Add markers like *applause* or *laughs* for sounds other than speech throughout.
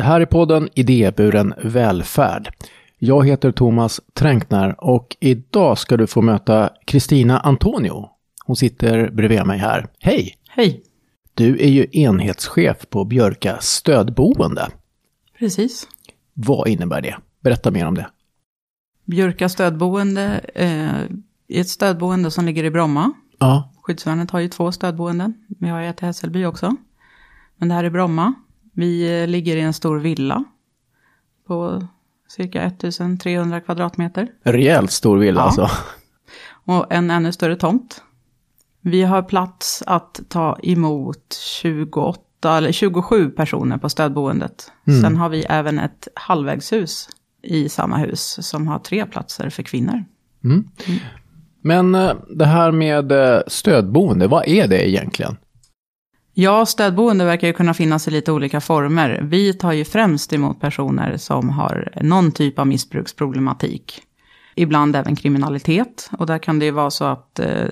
Det här är podden Idéburen välfärd. Jag heter Thomas Tränknar och idag ska du få möta Kristina Antonio. Hon sitter bredvid mig här. Hej! Hej! Du är ju enhetschef på Björka stödboende. Precis. Vad innebär det? Berätta mer om det. Björka stödboende eh, är ett stödboende som ligger i Bromma. Ja. Skyddsvärnet har ju två stödboenden. Vi har ett i Hässelby också. Men det här är Bromma. Vi eh, ligger i en stor villa på cirka 1300 kvadratmeter. Rejält stor villa Ja. alltså. Och en ännu större tomt. Vi har plats att ta emot 28 eller 27 personer på stödboendet. Sen har vi även ett halvvägshus i samma hus som har tre platser för kvinnor. Men eh, det här med eh, stödboende, vad är det egentligen? Ja, stödboende verkar ju kunna finnas i lite olika former. Vi tar ju främst emot personer som har någon typ av missbruksproblematik. Ibland även kriminalitet. Och där kan det ju vara så att eh,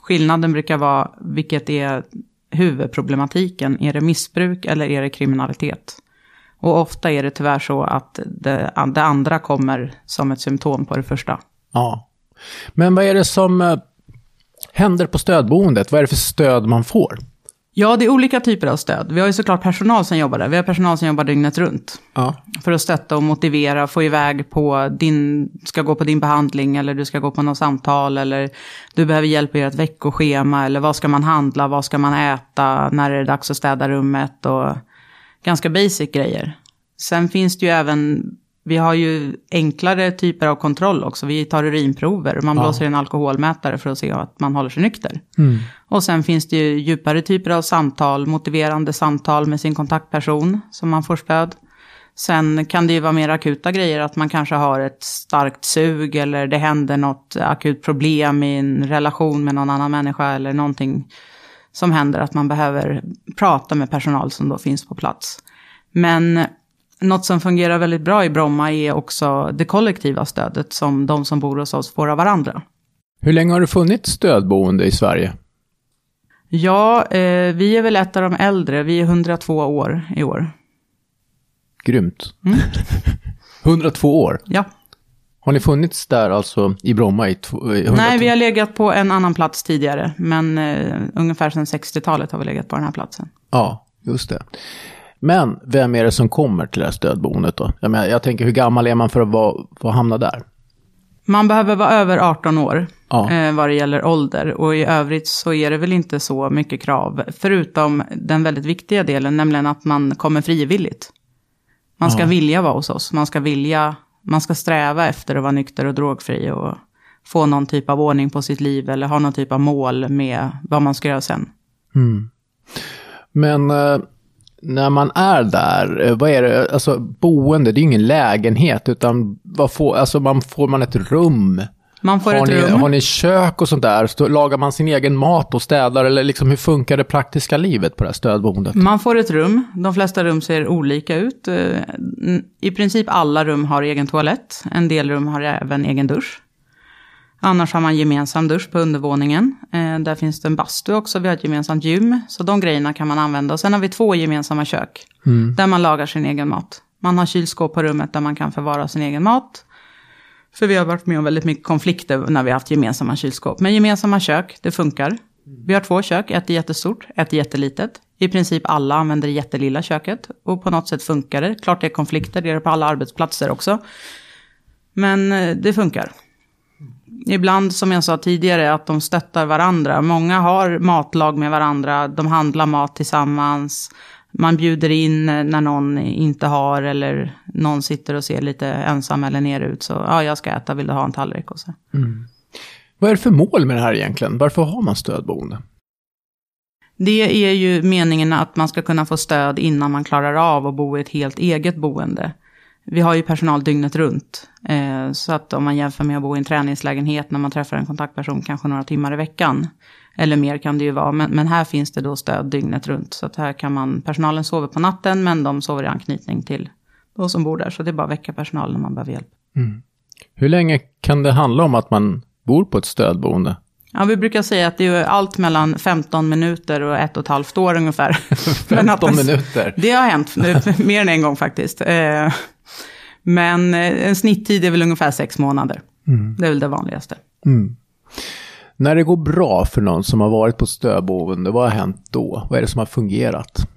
skillnaden brukar vara vilket är huvudproblematiken. Är det missbruk eller är det kriminalitet? Och ofta är det tyvärr så att det, det andra kommer som ett symptom på det första. Ja. Men vad är det som eh, händer på stödboendet? Vad är det för stöd man får? Ja, det är olika typer av stöd. Vi har ju såklart personal som jobbar där. Vi har personal som jobbar dygnet runt. Ja. För att stötta och motivera, få iväg på din, ska gå på din behandling eller du ska gå på något samtal eller du behöver hjälp göra ett veckoschema eller vad ska man handla, vad ska man äta, när är det dags att städa rummet och ganska basic grejer. Sen finns det ju även, vi har ju enklare typer av kontroll också. Vi tar urinprover, man blåser i en alkoholmätare för att se att man håller sig nykter. Och sen finns det ju djupare typer av samtal, motiverande samtal med sin kontaktperson som man får stöd. Sen kan det ju vara mer akuta grejer, att man kanske har ett starkt sug eller det händer något akut problem i en relation med någon annan människa eller någonting som händer att man behöver prata med personal som då finns på plats. Men något som fungerar väldigt bra i Bromma är också det kollektiva stödet som de som bor hos oss får av varandra. Hur länge har det funnits stödboende i Sverige? Ja, eh, vi är väl ett av de äldre, vi är 102 år i år. Grymt. *laughs* 102 år. Ja. Har ni funnits där alltså i Bromma i 102? Nej, vi har legat på en annan plats tidigare, men eh, ungefär sedan 60-talet har vi legat på den här platsen. Ja, just det. Men vem är det som kommer till det här stödboendet då? Jag, menar, jag tänker hur gammal är man för att, vara, för att hamna där? Man behöver vara över 18 år Ja. eh, vad det gäller ålder. Och i övrigt så är det väl inte så mycket krav. Förutom den väldigt viktiga delen, nämligen att man kommer frivilligt. Man ska vilja vara hos oss. Man ska vilja, man ska sträva efter att vara nykter och drogfri. Och få någon typ av ordning på sitt liv. Eller ha någon typ av mål med vad man ska göra sen. Men eh, när man är där, eh, vad är det, alltså boende, det är ju ingen lägenhet utan vad får, alltså man, får man ett rum? Man får har, ett ni, rum. har ni kök och sånt där? Så lagar man sin egen mat och städar eller liksom hur funkar det praktiska livet på det här stödboendet? Man får ett rum. De flesta rum ser olika ut. Eh, I princip alla rum har egen toalett. En del rum har även egen dusch. Annars har man gemensam dusch på undervåningen. Eh, Där finns det en bastu också. Vi har ett gemensamt gym. Så de grejerna kan man använda. Och sen har vi två gemensamma kök. Där man lagar sin egen mat. Man har kylskåp på rummet där man kan förvara sin egen mat. För vi har varit med om väldigt mycket konflikter när vi har haft gemensamma kylskåp. Men gemensamma kök, det funkar. Vi har två kök, ett är jättestort, ett är jättelitet. I princip alla använder det jättelilla köket. Och på något sätt funkar det. Klart det är konflikter, det är det på alla arbetsplatser också. Men eh, det funkar. Ibland, som jag sa tidigare, att de stöttar varandra. Många har matlag med varandra, de handlar mat tillsammans. Man bjuder in när någon inte har eller någon sitter och ser lite ensam eller ner ut. Så ja, jag ska äta, vill du ha en tallrik? Och så. Vad är det för mål med det här egentligen? Varför har man stödboende? Det är ju meningen att man ska kunna få stöd innan man klarar av att bo i ett helt eget boende. Vi har ju personal dygnet runt. Eh, så att om man jämför med att bo i en träningslägenhet när man träffar en kontaktperson kanske några timmar i veckan. Eller mer kan det ju vara. Men, men här finns det då stöd dygnet runt. Så att här kan man, personalen sover på natten men de sover i anknytning till de som bor där. Så det är bara att väcka personalen när man behöver hjälp. Hur länge kan det handla om att man bor på ett stödboende? Ja, vi brukar säga att det är allt mellan 15 minuter och ett och ett halvt år ungefär. *laughs* 15 minuter? Det har hänt, mer än en gång faktiskt. Eh, men eh, en snitttid är väl ungefär sex månader. Mm. Det är väl det vanligaste. Mm. När det går bra för någon som har varit på stödboende, vad har hänt då? Vad är det som har fungerat?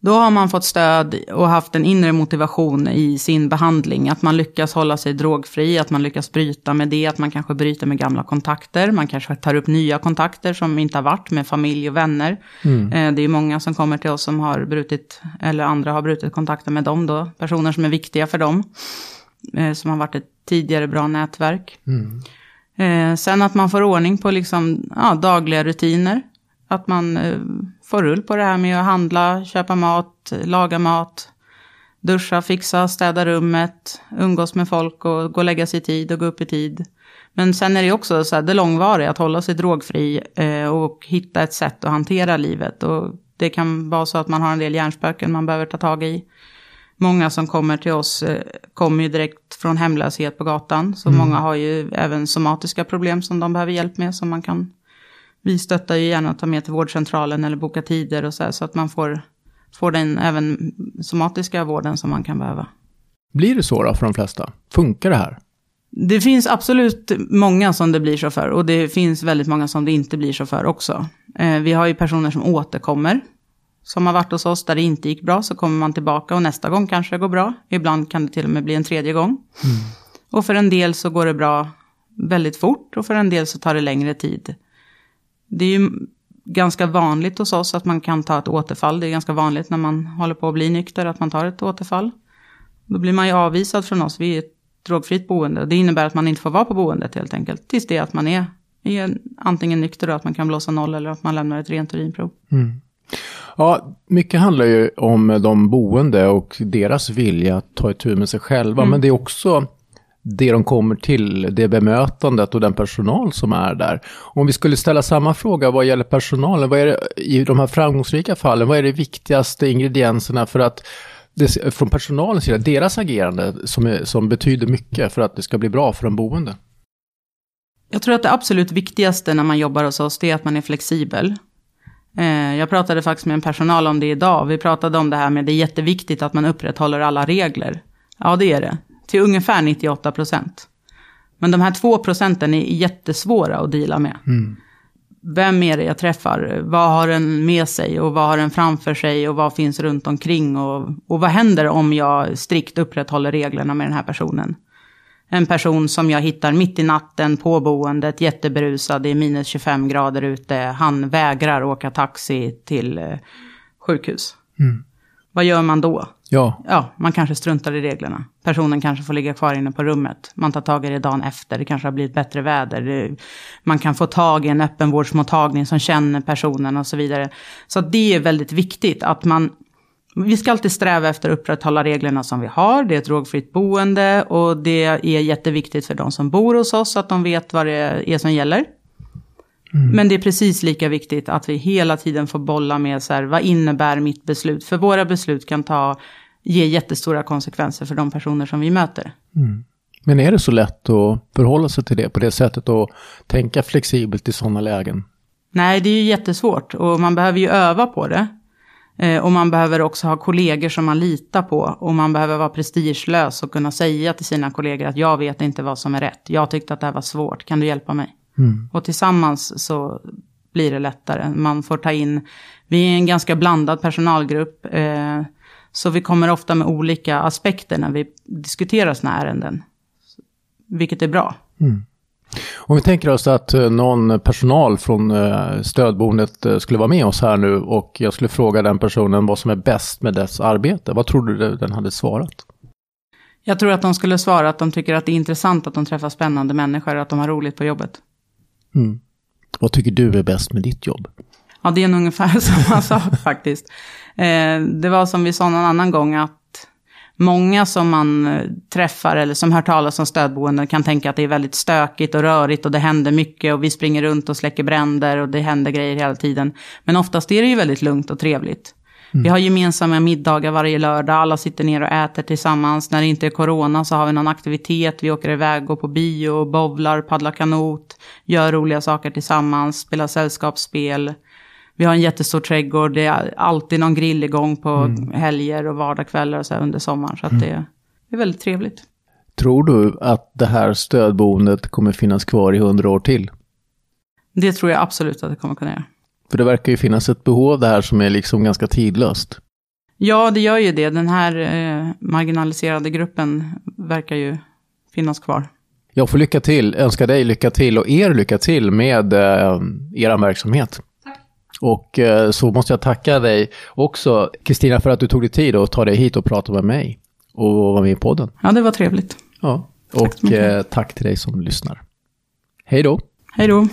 Då har man fått stöd och haft en inre motivation i sin behandling. Att man lyckas hålla sig drogfri, att man lyckas bryta med det, att man kanske bryter med gamla kontakter. Man kanske tar upp nya kontakter som inte har varit med familj och vänner. Mm. Eh, det är många som kommer till oss som har brutit, eller andra har brutit kontakter med dem då. Personer som är viktiga för dem. Eh, som har varit ett tidigare bra nätverk. Mm. Eh, sen att man får ordning på liksom, ja, dagliga rutiner. Att man får rull på det här med att handla, köpa mat, laga mat, duscha, fixa, städa rummet, umgås med folk och gå och lägga sig i tid och gå upp i tid. Men sen är det också så här, det långvariga, att hålla sig drogfri eh, och hitta ett sätt att hantera livet. Och det kan vara så att man har en del hjärnspöken man behöver ta tag i. Många som kommer till oss eh, kommer ju direkt från hemlöshet på gatan. Så mm. många har ju även somatiska problem som de behöver hjälp med. Som man kan, vi stöttar ju gärna att ta med till vårdcentralen eller boka tider och så här, Så att man får, får den även somatiska vården som man kan behöva. Blir det så då för de flesta? Funkar det här? Det finns absolut många som det blir så för. Och det finns väldigt många som det inte blir så för också. Eh, vi har ju personer som återkommer som har varit hos oss där det inte gick bra så kommer man tillbaka och nästa gång kanske det går bra. Ibland kan det till och med bli en tredje gång. Mm. Och för en del så går det bra väldigt fort och för en del så tar det längre tid. Det är ju ganska vanligt hos oss att man kan ta ett återfall. Det är ganska vanligt när man håller på att bli nykter att man tar ett återfall. Då blir man ju avvisad från oss. Vi är ett drogfritt boende. Det innebär att man inte får vara på boendet helt enkelt. Tills det att man är, är antingen nykter och att man kan blåsa noll eller att man lämnar ett rent urinprov. Mm. Ja, mycket handlar ju om de boende och deras vilja att ta itu med sig själva. Mm. Men det är också det de kommer till, det bemötandet och den personal som är där. Om vi skulle ställa samma fråga vad gäller personalen, vad är det, i de här framgångsrika fallen, vad är de viktigaste ingredienserna för att det, från personalens sida, deras agerande som, är, som betyder mycket för att det ska bli bra för de boende? Jag tror att det absolut viktigaste när man jobbar hos oss, det är att man är flexibel. Eh, jag pratade faktiskt med en personal om det idag. Vi pratade om det här med det är jätteviktigt att man upprätthåller alla regler. Ja, det är det. Till ungefär 98 procent. Men de här två procenten är jättesvåra att dela med. Mm. Vem är det jag träffar? Vad har den med sig och vad har den framför sig och vad finns runt omkring? Och, och vad händer om jag strikt upprätthåller reglerna med den här personen? En person som jag hittar mitt i natten på boendet, jätteberusad, det är minus 25 grader ute. Han vägrar åka taxi till eh, sjukhus. Mm. Vad gör man då? Ja. ja, man kanske struntar i reglerna. Personen kanske får ligga kvar inne på rummet. Man tar tag i det dagen efter. Det kanske har blivit bättre väder. Man kan få tag i en öppenvårdsmottagning som känner personen och så vidare. Så det är väldigt viktigt att man vi ska alltid sträva efter att upprätthålla reglerna som vi har. Det är ett drogfritt boende och det är jätteviktigt för de som bor hos oss att de vet vad det är som gäller. Mm. Men det är precis lika viktigt att vi hela tiden får bolla med så här, vad innebär mitt beslut? För våra beslut kan ta, ge jättestora konsekvenser för de personer som vi möter. Mm. Men är det så lätt att förhålla sig till det på det sättet och tänka flexibelt i sådana lägen? Nej, det är ju jättesvårt och man behöver ju öva på det. Eh, och man behöver också ha kollegor som man litar på. Och man behöver vara prestigelös och kunna säga till sina kollegor att jag vet inte vad som är rätt. Jag tyckte att det här var svårt, kan du hjälpa mig? Mm. Och tillsammans så blir det lättare. Man får ta in, vi är en ganska blandad personalgrupp. Eh, så vi kommer ofta med olika aspekter när vi diskuterar sådana ärenden. Vilket är bra. Mm. Om vi tänker oss att eh, någon personal från eh, stödboendet eh, skulle vara med oss här nu och jag skulle fråga den personen vad som är bäst med dess arbete. Vad tror du den hade svarat? Jag tror att de skulle svara att de tycker att det är intressant att de träffar spännande människor och att de har roligt på jobbet. Mm. Vad tycker du är bäst med ditt jobb? Ja, det är nog ungefär *laughs* samma sak faktiskt. Eh, det var som vi sa någon annan gång att många som man eh, träffar eller som hör talas om stödboenden kan tänka att det är väldigt stökigt och rörigt och det händer mycket och vi springer runt och släcker bränder och det händer grejer hela tiden. Men oftast är det ju väldigt lugnt och trevligt. Mm. Vi har gemensamma middagar varje lördag, alla sitter ner och äter tillsammans. När det inte är corona så har vi någon aktivitet, vi åker iväg, går på bio, bowlar, paddlar kanot, gör roliga saker tillsammans, spelar sällskapsspel. Vi har en jättestor trädgård, det är alltid någon grill igång på mm. helger och vardagskvällar och så under sommaren. Så mm. det, det är väldigt trevligt. Tror du att det här stödboendet kommer finnas kvar i hundra år till? Det tror jag absolut att det kommer kunna göra. För det verkar ju finnas ett behov av det här som är liksom ganska tidlöst. Ja, det gör ju det. Den här eh, marginaliserade gruppen verkar ju finnas kvar. Jag får lycka till, önskar dig lycka till och er lycka till med eh, er verksamhet. Tack. Och eh, så måste jag tacka dig också, Kristina, för att du tog dig tid att ta dig hit och prata med mig och vara med i podden. Ja, det var trevligt. Ja, och tack, eh, tack till dig som lyssnar. Hej då. Hej då.